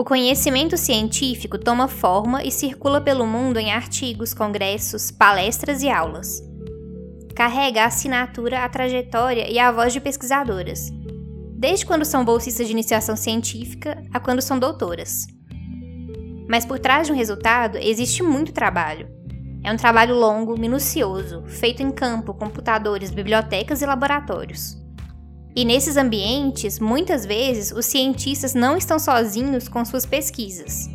O conhecimento científico toma forma e circula pelo mundo em artigos, congressos, palestras e aulas. Carrega a assinatura, a trajetória e a voz de pesquisadoras, desde quando são bolsistas de iniciação científica a quando são doutoras. Mas por trás de um resultado existe muito trabalho. É um trabalho longo, minucioso, feito em campo, computadores, bibliotecas e laboratórios. E nesses ambientes, muitas vezes, os cientistas não estão sozinhos com suas pesquisas,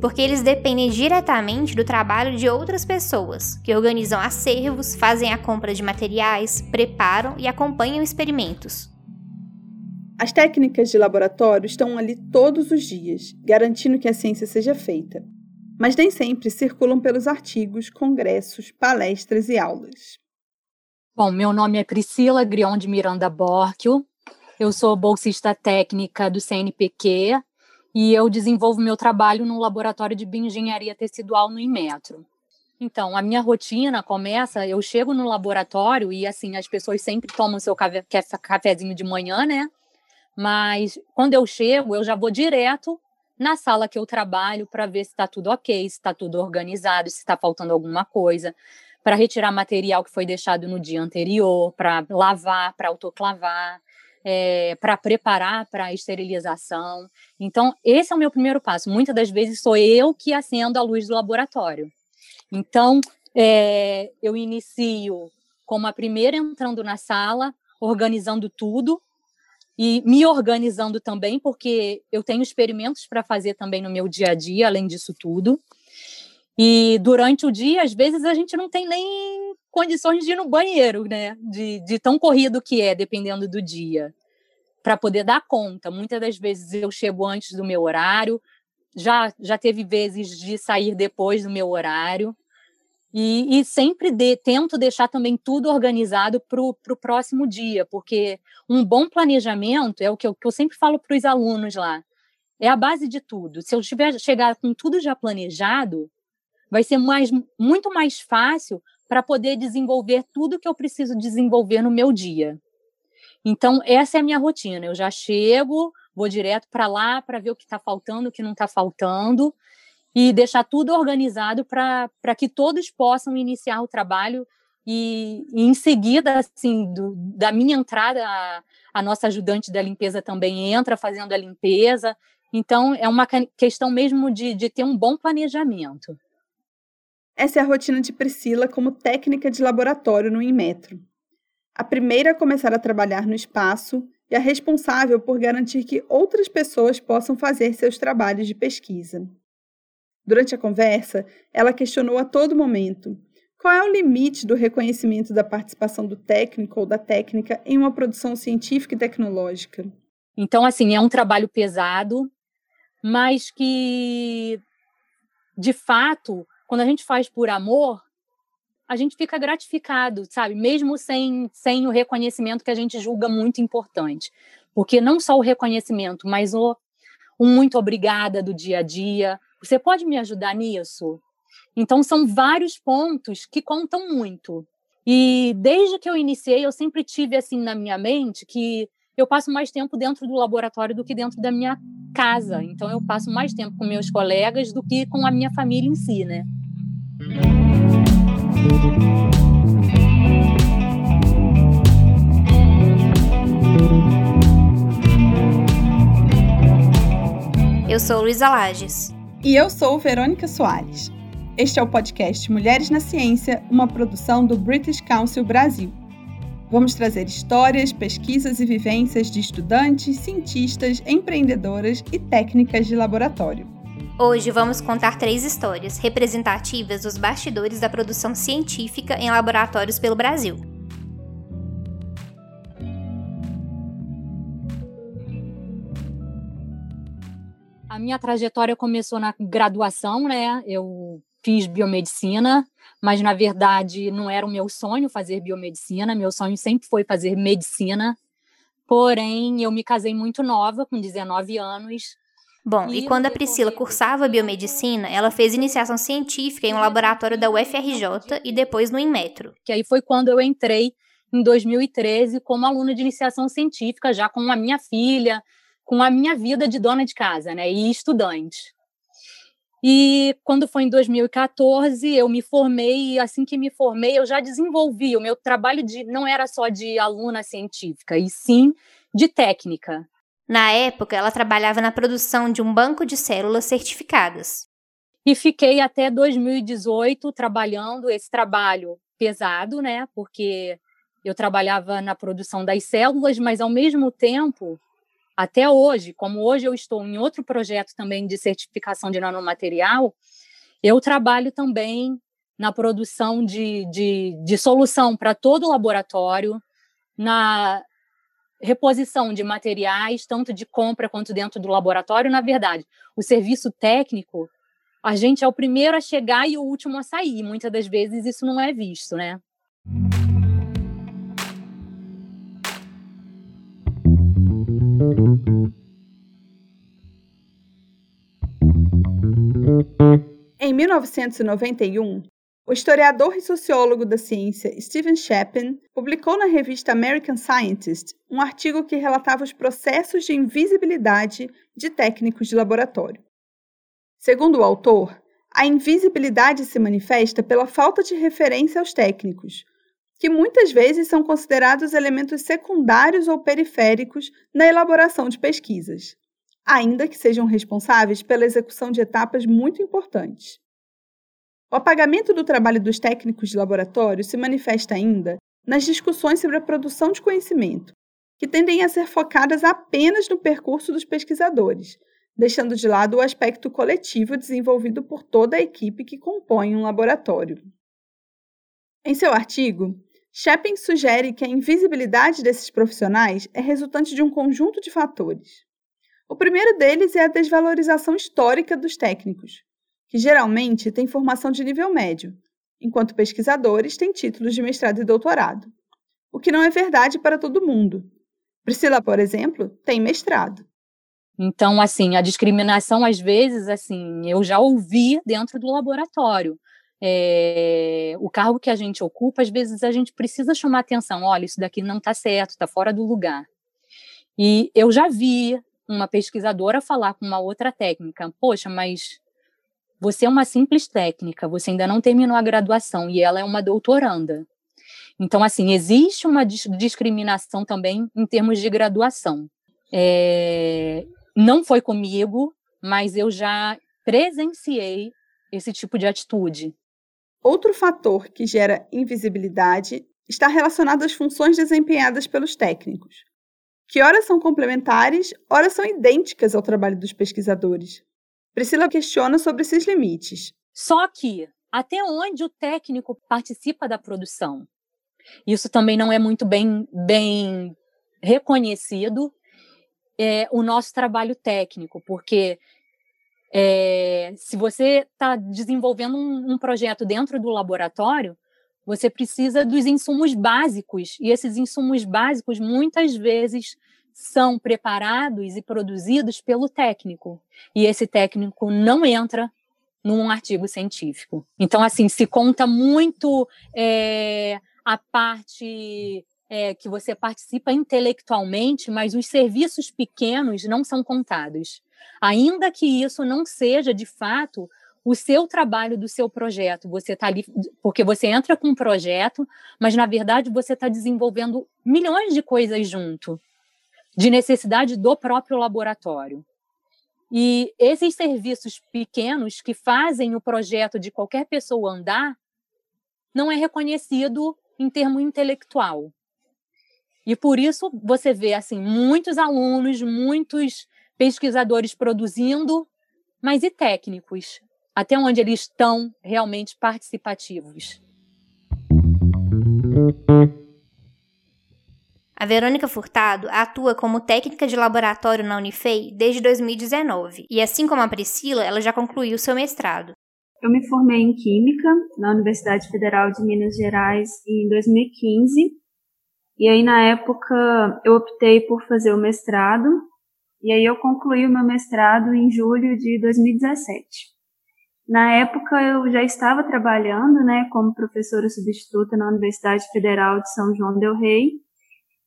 porque eles dependem diretamente do trabalho de outras pessoas, que organizam acervos, fazem a compra de materiais, preparam e acompanham experimentos. As técnicas de laboratório estão ali todos os dias, garantindo que a ciência seja feita, mas nem sempre circulam pelos artigos, congressos, palestras e aulas. Bom, meu nome é Priscila Grion de Miranda Borchio. Eu sou bolsista técnica do CNPq e eu desenvolvo meu trabalho no laboratório de bioengenharia tecidual no Inmetro. Então, a minha rotina começa, eu chego no laboratório e assim, as pessoas sempre tomam seu café, cafezinho de manhã, né? Mas quando eu chego, eu já vou direto na sala que eu trabalho para ver se está tudo ok, se está tudo organizado, se está faltando alguma coisa para retirar material que foi deixado no dia anterior, para lavar, para autoclavar, é, para preparar para esterilização. Então, esse é o meu primeiro passo. Muitas das vezes sou eu que acendo a luz do laboratório. Então, é, eu inicio como a primeira entrando na sala, organizando tudo e me organizando também, porque eu tenho experimentos para fazer também no meu dia a dia, além disso tudo. E durante o dia, às vezes, a gente não tem nem condições de ir no banheiro, né? De, de tão corrido que é, dependendo do dia, para poder dar conta. Muitas das vezes eu chego antes do meu horário, já, já teve vezes de sair depois do meu horário. E, e sempre de, tento deixar também tudo organizado para o próximo dia, porque um bom planejamento é o que eu, que eu sempre falo para os alunos lá. É a base de tudo. Se eu tiver chegar com tudo já planejado, vai ser mais, muito mais fácil para poder desenvolver tudo que eu preciso desenvolver no meu dia. Então, essa é a minha rotina. Eu já chego, vou direto para lá para ver o que está faltando, o que não está faltando, e deixar tudo organizado para que todos possam iniciar o trabalho. E, e em seguida, assim, do, da minha entrada, a, a nossa ajudante da limpeza também entra fazendo a limpeza. Então, é uma questão mesmo de, de ter um bom planejamento. Essa é a rotina de Priscila como técnica de laboratório no Inmetro. A primeira a começar a trabalhar no espaço e a responsável por garantir que outras pessoas possam fazer seus trabalhos de pesquisa. Durante a conversa, ela questionou a todo momento qual é o limite do reconhecimento da participação do técnico ou da técnica em uma produção científica e tecnológica. Então, assim, é um trabalho pesado, mas que, de fato, quando a gente faz por amor, a gente fica gratificado, sabe? Mesmo sem, sem o reconhecimento que a gente julga muito importante. Porque não só o reconhecimento, mas o muito obrigada do dia a dia. Você pode me ajudar nisso? Então, são vários pontos que contam muito. E desde que eu iniciei, eu sempre tive assim na minha mente que eu passo mais tempo dentro do laboratório do que dentro da minha casa. Então, eu passo mais tempo com meus colegas do que com a minha família em si, né? Eu sou Luísa Lages. E eu sou Verônica Soares. Este é o podcast Mulheres na Ciência, uma produção do British Council Brasil. Vamos trazer histórias, pesquisas e vivências de estudantes, cientistas, empreendedoras e técnicas de laboratório. Hoje vamos contar três histórias representativas dos bastidores da produção científica em laboratórios pelo Brasil. A minha trajetória começou na graduação, né? Eu fiz biomedicina, mas na verdade não era o meu sonho fazer biomedicina, meu sonho sempre foi fazer medicina. Porém, eu me casei muito nova, com 19 anos, Bom, e quando a Priscila cursava biomedicina, ela fez iniciação científica em um laboratório da UFRJ e depois no Inmetro. Que aí foi quando eu entrei em 2013 como aluna de iniciação científica, já com a minha filha, com a minha vida de dona de casa, né, e estudante. E quando foi em 2014, eu me formei e assim que me formei, eu já desenvolvi o meu trabalho de não era só de aluna científica, e sim de técnica. Na época, ela trabalhava na produção de um banco de células certificadas. E fiquei até 2018 trabalhando esse trabalho pesado, né? Porque eu trabalhava na produção das células, mas ao mesmo tempo até hoje, como hoje eu estou em outro projeto também de certificação de nanomaterial, eu trabalho também na produção de, de, de solução para todo o laboratório, na reposição de materiais, tanto de compra quanto dentro do laboratório. Na verdade, o serviço técnico, a gente é o primeiro a chegar e o último a sair. Muitas das vezes isso não é visto, né? Em 1991, o historiador e sociólogo da ciência Stephen Shapin publicou na revista American Scientist um artigo que relatava os processos de invisibilidade de técnicos de laboratório. Segundo o autor, a invisibilidade se manifesta pela falta de referência aos técnicos, que muitas vezes são considerados elementos secundários ou periféricos na elaboração de pesquisas, ainda que sejam responsáveis pela execução de etapas muito importantes. O apagamento do trabalho dos técnicos de laboratório se manifesta ainda nas discussões sobre a produção de conhecimento, que tendem a ser focadas apenas no percurso dos pesquisadores, deixando de lado o aspecto coletivo desenvolvido por toda a equipe que compõe um laboratório. Em seu artigo, Shepin sugere que a invisibilidade desses profissionais é resultante de um conjunto de fatores. O primeiro deles é a desvalorização histórica dos técnicos, que geralmente têm formação de nível médio, enquanto pesquisadores têm títulos de mestrado e doutorado, o que não é verdade para todo mundo. Priscila, por exemplo, tem mestrado. Então, assim, a discriminação, às vezes, assim, eu já ouvi dentro do laboratório é, o cargo que a gente ocupa, às vezes a gente precisa chamar atenção, olha, isso daqui não está certo, está fora do lugar. E eu já vi uma pesquisadora falar com uma outra técnica, poxa, mas você é uma simples técnica, você ainda não terminou a graduação e ela é uma doutoranda. Então, assim, existe uma discriminação também em termos de graduação. É, não foi comigo, mas eu já presenciei esse tipo de atitude. Outro fator que gera invisibilidade está relacionado às funções desempenhadas pelos técnicos, que ora são complementares, ora são idênticas ao trabalho dos pesquisadores. Priscila questiona sobre esses limites. Só que, até onde o técnico participa da produção? Isso também não é muito bem, bem reconhecido, é, o nosso trabalho técnico, porque é, se você está desenvolvendo um, um projeto dentro do laboratório, você precisa dos insumos básicos, e esses insumos básicos muitas vezes são preparados e produzidos pelo técnico, e esse técnico não entra num artigo científico. Então, assim, se conta muito é, a parte é, que você participa intelectualmente, mas os serviços pequenos não são contados ainda que isso não seja de fato o seu trabalho do seu projeto. Você está ali porque você entra com um projeto, mas na verdade você está desenvolvendo milhões de coisas junto, de necessidade do próprio laboratório. E esses serviços pequenos que fazem o projeto de qualquer pessoa andar não é reconhecido em termo intelectual. E por isso você vê assim muitos alunos, muitos pesquisadores produzindo, mas e técnicos? Até onde eles estão realmente participativos? A Verônica Furtado atua como técnica de laboratório na Unifei desde 2019 e, assim como a Priscila, ela já concluiu seu mestrado. Eu me formei em Química na Universidade Federal de Minas Gerais em 2015 e aí na época eu optei por fazer o mestrado e aí eu concluí o meu mestrado em julho de 2017. Na época eu já estava trabalhando, né, como professora substituta na Universidade Federal de São João del Rei,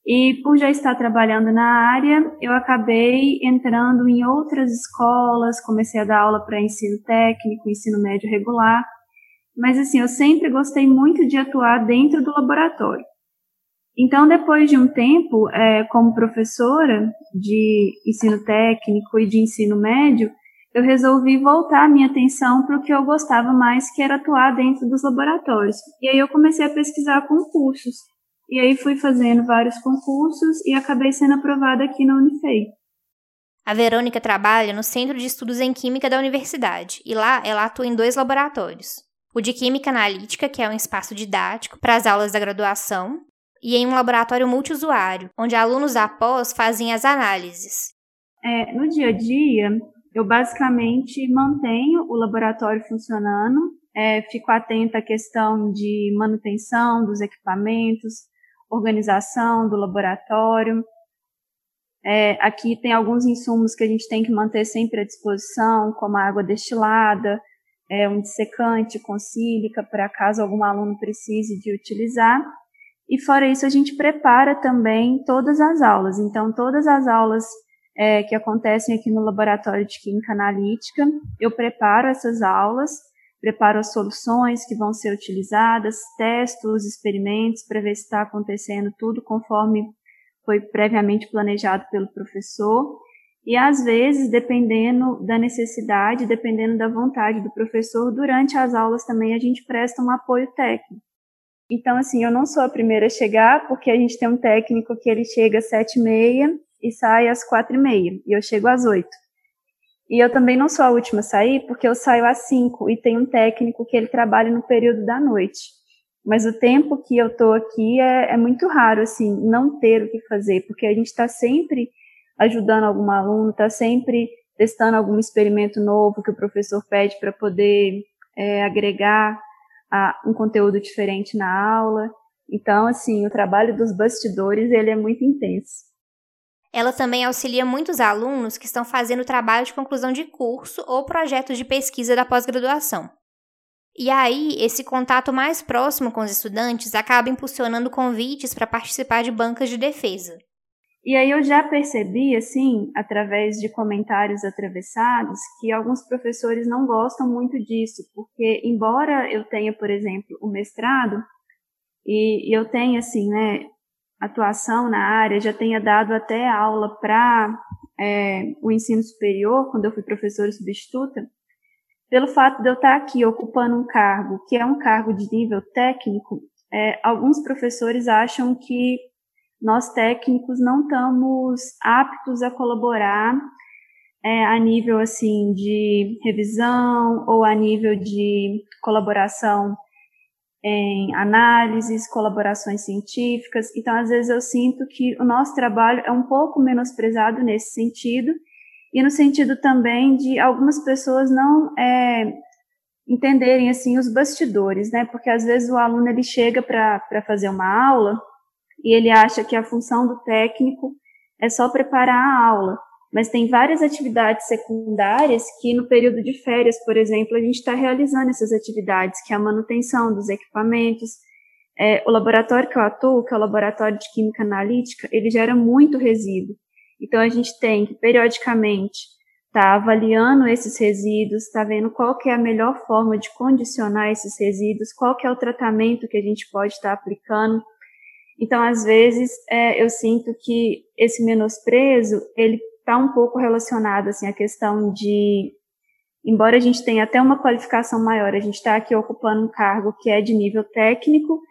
E por já estar trabalhando na área, eu acabei entrando em outras escolas, comecei a dar aula para ensino técnico, ensino médio regular. Mas assim, eu sempre gostei muito de atuar dentro do laboratório. Então, depois de um tempo, é, como professora de ensino técnico e de ensino médio, eu resolvi voltar a minha atenção para o que eu gostava mais, que era atuar dentro dos laboratórios. E aí eu comecei a pesquisar concursos. E aí fui fazendo vários concursos e acabei sendo aprovada aqui na Unifei. A Verônica trabalha no Centro de Estudos em Química da universidade e lá ela atua em dois laboratórios. O de Química Analítica, que é um espaço didático para as aulas da graduação, e em um laboratório multiusuário, onde alunos da pós fazem as análises. É, no dia a dia, eu basicamente mantenho o laboratório funcionando, é, fico atenta à questão de manutenção dos equipamentos, organização do laboratório. É, aqui tem alguns insumos que a gente tem que manter sempre à disposição, como a água destilada, é, um dissecante com sílica, para caso algum aluno precise de utilizar. E fora isso, a gente prepara também todas as aulas. Então, todas as aulas é, que acontecem aqui no Laboratório de Química Analítica, eu preparo essas aulas, preparo as soluções que vão ser utilizadas, testo os experimentos para ver se está acontecendo tudo conforme foi previamente planejado pelo professor. E às vezes, dependendo da necessidade, dependendo da vontade do professor, durante as aulas também a gente presta um apoio técnico. Então, assim, eu não sou a primeira a chegar, porque a gente tem um técnico que ele chega às sete e meia e sai às quatro e meia, e eu chego às oito. E eu também não sou a última a sair, porque eu saio às cinco e tem um técnico que ele trabalha no período da noite. Mas o tempo que eu estou aqui é, é, muito raro, assim, não ter o que fazer, porque a gente está sempre ajudando algum aluno, está sempre testando algum experimento novo que o professor pede para poder é, agregar a, um conteúdo diferente na aula. Então, assim, o trabalho dos bastidores, ele é muito intenso. Ela também auxilia muitos alunos que estão fazendo trabalho de conclusão de curso ou projetos de pesquisa da pós-graduação. E aí, esse contato mais próximo com os estudantes acaba impulsionando convites para participar de bancas de defesa. E aí eu já percebi, assim, através de comentários atravessados, que alguns professores não gostam muito disso, porque embora eu tenha, por exemplo, o mestrado, e, eu tenha, assim, né, atuação na área, já tenha dado até aula para é, o ensino superior, quando eu fui professora substituta, pelo fato de eu estar aqui ocupando um cargo que é um cargo de nível técnico, é, alguns professores acham que nós técnicos não estamos aptos a colaborar é, a nível assim de revisão ou a nível de colaboração em análises, colaborações científicas. Então, às vezes eu sinto que o nosso trabalho é um pouco menosprezado nesse sentido e no sentido também de algumas pessoas não é, entenderem assim os bastidores, né? Porque às vezes o aluno ele chega para fazer uma aula e ele acha que a função do técnico é só preparar a aula. Mas tem várias atividades secundárias que no período de férias, por exemplo, a gente está realizando essas atividades, que é a manutenção dos equipamentos. É, o laboratório que eu atuo, que é o laboratório de química analítica, ele gera muito resíduo. Então a gente tem que periodicamente estar tá avaliando esses resíduos, está vendo qual que é a melhor forma de condicionar esses resíduos, qual que é o tratamento que a gente pode estar tá aplicando então, às vezes, é, eu sinto que esse menosprezo, ele está um pouco relacionado, assim, à questão de, embora a gente tenha até uma qualificação maior, a gente está aqui ocupando um cargo que é de nível técnico,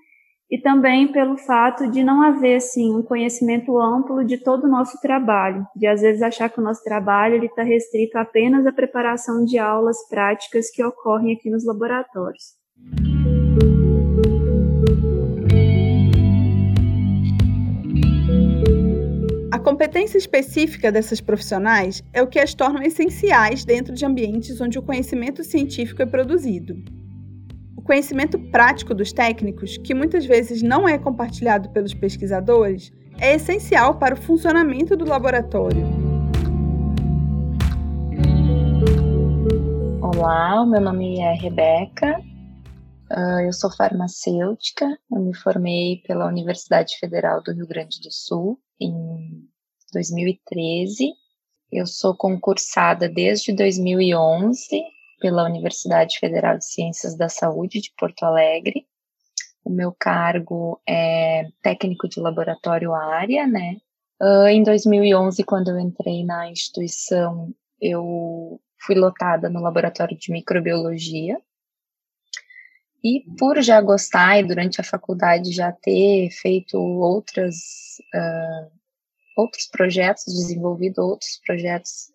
e também pelo fato de não haver, assim, um conhecimento amplo de todo o nosso trabalho, de às vezes achar que o nosso trabalho está restrito apenas à preparação de aulas práticas que ocorrem aqui nos laboratórios. Competência específica dessas profissionais é o que as tornam essenciais dentro de ambientes onde o conhecimento científico é produzido. O conhecimento prático dos técnicos, que muitas vezes não é compartilhado pelos pesquisadores, é essencial para o funcionamento do laboratório. Olá, meu nome é Rebeca, Uh, eu sou farmacêutica, eu me formei pela Universidade Federal do Rio Grande do Sul em 2013. Eu sou concursada desde 2011 pela Universidade Federal de Ciências da Saúde de Porto Alegre. O meu cargo é técnico de laboratório área, né? Uh, em 2011, quando eu entrei na instituição, eu fui lotada no laboratório de microbiologia. E por já gostar e durante a faculdade já ter feito outras, uh, outros projetos, desenvolvido outros projetos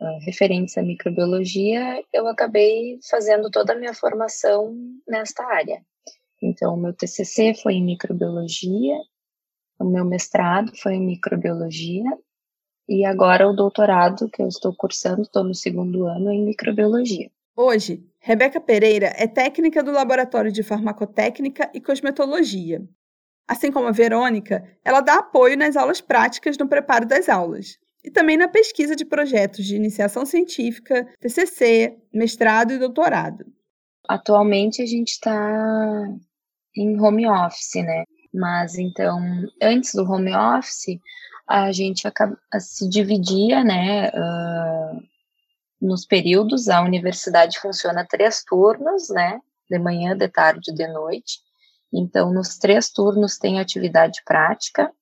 uh, referentes à microbiologia, eu acabei fazendo toda a minha formação nesta área. Então, o meu TCC foi em microbiologia, o meu mestrado foi em microbiologia e agora o doutorado que eu estou cursando, estou no segundo ano em microbiologia. Hoje, Rebeca Pereira é técnica do Laboratório de Farmacotécnica e Cosmetologia. Assim como a Verônica, ela dá apoio nas aulas práticas no preparo das aulas e também na pesquisa de projetos de iniciação científica, TCC, mestrado e doutorado. Atualmente a gente está em home office, né? Mas então, antes do home office, a gente se dividia, né? Uh, nos períodos, a universidade funciona três turnos, né? De manhã, de tarde e de noite. Então, nos três turnos tem atividade prática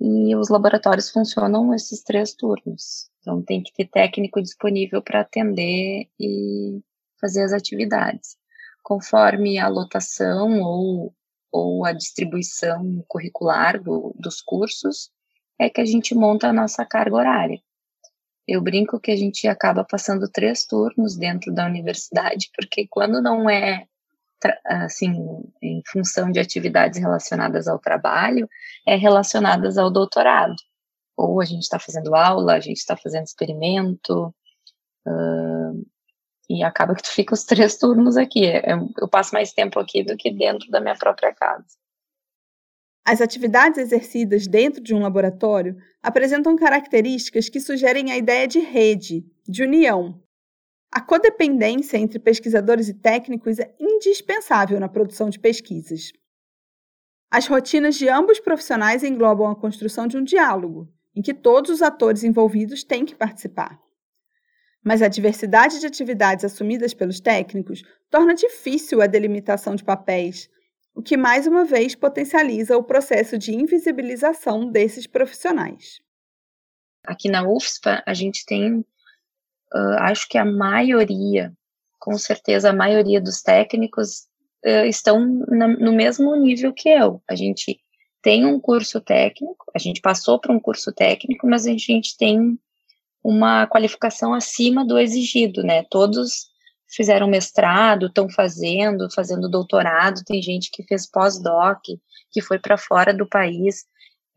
e os laboratórios funcionam esses três turnos. Então, tem que ter técnico disponível para atender e fazer as atividades. Conforme a lotação ou ou a distribuição curricular do, dos cursos, é que a gente monta a nossa carga horária. Eu brinco que a gente acaba passando três turnos dentro da universidade, porque quando não é assim, em função de atividades relacionadas ao trabalho, é relacionadas ao doutorado. Ou a gente está fazendo aula, a gente está fazendo experimento, uh, e acaba que tu fica os três turnos aqui. É, eu passo mais tempo aqui do que dentro da minha própria casa. As atividades exercidas dentro de um laboratório apresentam características que sugerem a ideia de rede, de união. A codependência entre pesquisadores e técnicos é indispensável na produção de pesquisas. As rotinas de ambos profissionais englobam a construção de um diálogo, em que todos os atores envolvidos têm que participar. Mas a diversidade de atividades assumidas pelos técnicos torna difícil a delimitação de papéis, o que mais uma vez potencializa o processo de invisibilização desses profissionais. Aqui na UFSPA, a gente tem, uh, acho que a maioria, com certeza a maioria dos técnicos uh, estão na, no mesmo nível que eu. A gente tem um curso técnico, a gente passou para um curso técnico, mas a gente tem uma qualificação acima do exigido, né? Todos fizeram mestrado, estão fazendo, fazendo doutorado, tem gente que fez pós-doc, que foi para fora do país,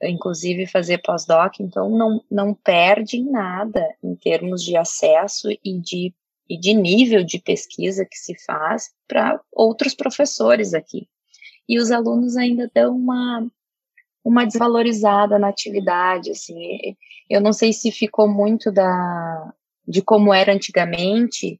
inclusive fazer pós-doc, então não, não perde nada em termos de acesso e de, e de nível de pesquisa que se faz para outros professores aqui. E os alunos ainda dão uma, uma desvalorizada na atividade, assim, eu não sei se ficou muito da de como era antigamente,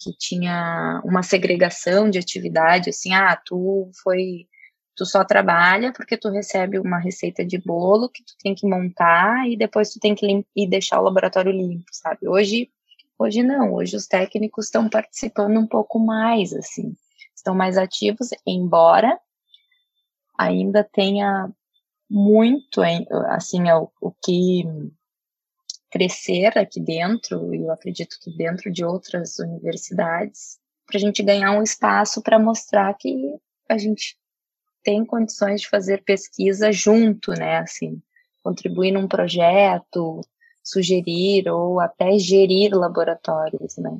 que tinha uma segregação de atividade, assim, ah, tu foi tu só trabalha porque tu recebe uma receita de bolo que tu tem que montar e depois tu tem que e deixar o laboratório limpo, sabe? Hoje, hoje não, hoje os técnicos estão participando um pouco mais, assim, estão mais ativos, embora ainda tenha muito, assim, é o, o que crescer aqui dentro, e eu acredito que dentro de outras universidades, para a gente ganhar um espaço para mostrar que a gente tem condições de fazer pesquisa junto, né? Assim, contribuir num projeto, sugerir ou até gerir laboratórios, né?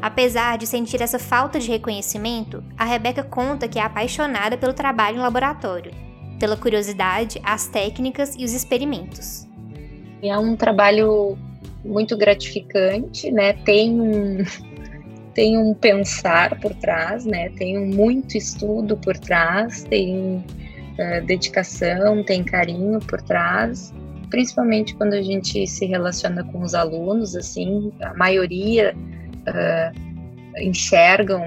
Apesar de sentir essa falta de reconhecimento, a Rebeca conta que é apaixonada pelo trabalho em laboratório, pela curiosidade, as técnicas e os experimentos. É um trabalho muito gratificante, né? Tem um, tem um pensar por trás, né? Tem um muito estudo por trás, tem uh, dedicação, tem carinho por trás principalmente quando a gente se relaciona com os alunos, assim, a maioria uh, enxergam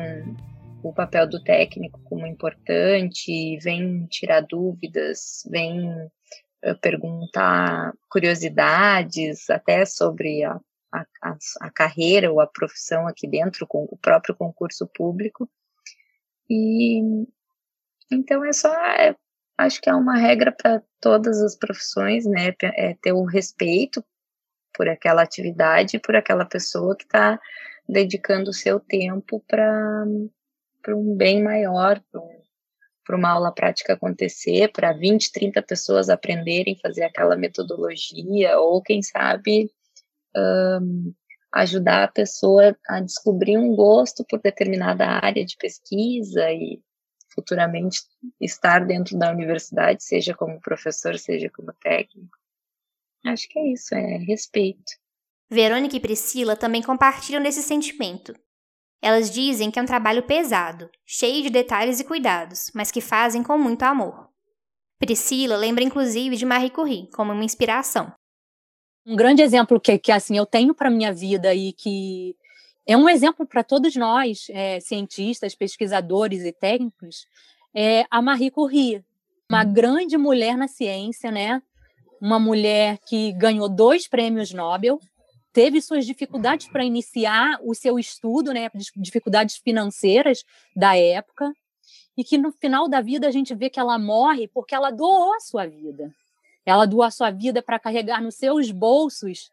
o papel do técnico como importante, vem tirar dúvidas, vem perguntar curiosidades até sobre a, a, a, carreira ou a profissão aqui dentro, com o próprio concurso público. E então é só, é, acho que é uma regra para todas as profissões, né? É ter o respeito por aquela atividade, por aquela pessoa que está dedicando o seu tempo para um bem maior, para uma aula prática acontecer, para 20, 30 pessoas aprenderem fazer aquela metodologia, ou quem sabe um, ajudar a pessoa a descobrir um gosto por determinada área de pesquisa e futuramente estar dentro da universidade, seja como professor, seja como técnico. Acho que é isso, é respeito. Verônica e Priscila também compartilham desse sentimento. Elas dizem que é um trabalho pesado, cheio de detalhes e cuidados, mas que fazem com muito amor. Priscila lembra inclusive de Marie Curie como uma inspiração. Um grande exemplo que, que assim eu tenho para minha vida e que é um exemplo para todos nós, é, cientistas, pesquisadores e técnicos, é a Marie Curie, uma uhum. grande mulher na ciência, né? Uma mulher que ganhou dois prêmios Nobel, teve suas dificuldades para iniciar o seu estudo, né? Dificuldades financeiras da época, e que no final da vida a gente vê que ela morre porque ela doou a sua vida. Ela doou a sua vida para carregar nos seus bolsos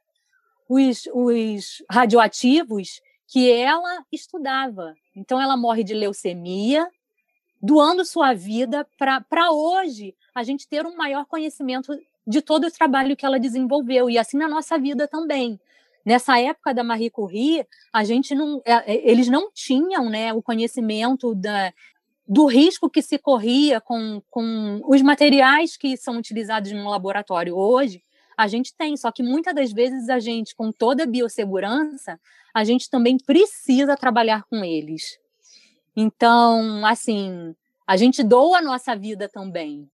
os, os radioativos que ela estudava. Então, ela morre de leucemia, doando sua vida para hoje a gente ter um maior conhecimento de todo o trabalho que ela desenvolveu, e assim na nossa vida também. Nessa época da Marie Curie, a gente não, é, é, eles não tinham né, o conhecimento da, do risco que se corria com, com os materiais que são utilizados no laboratório hoje a gente tem, só que muitas das vezes a gente, com toda a biossegurança, a gente também precisa trabalhar com eles. Então, assim, a gente doa a nossa vida também.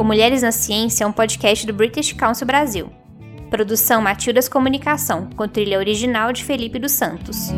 O Mulheres na Ciência é um podcast do British Council Brasil. Produção Matildas Comunicação, com trilha original de Felipe dos Santos.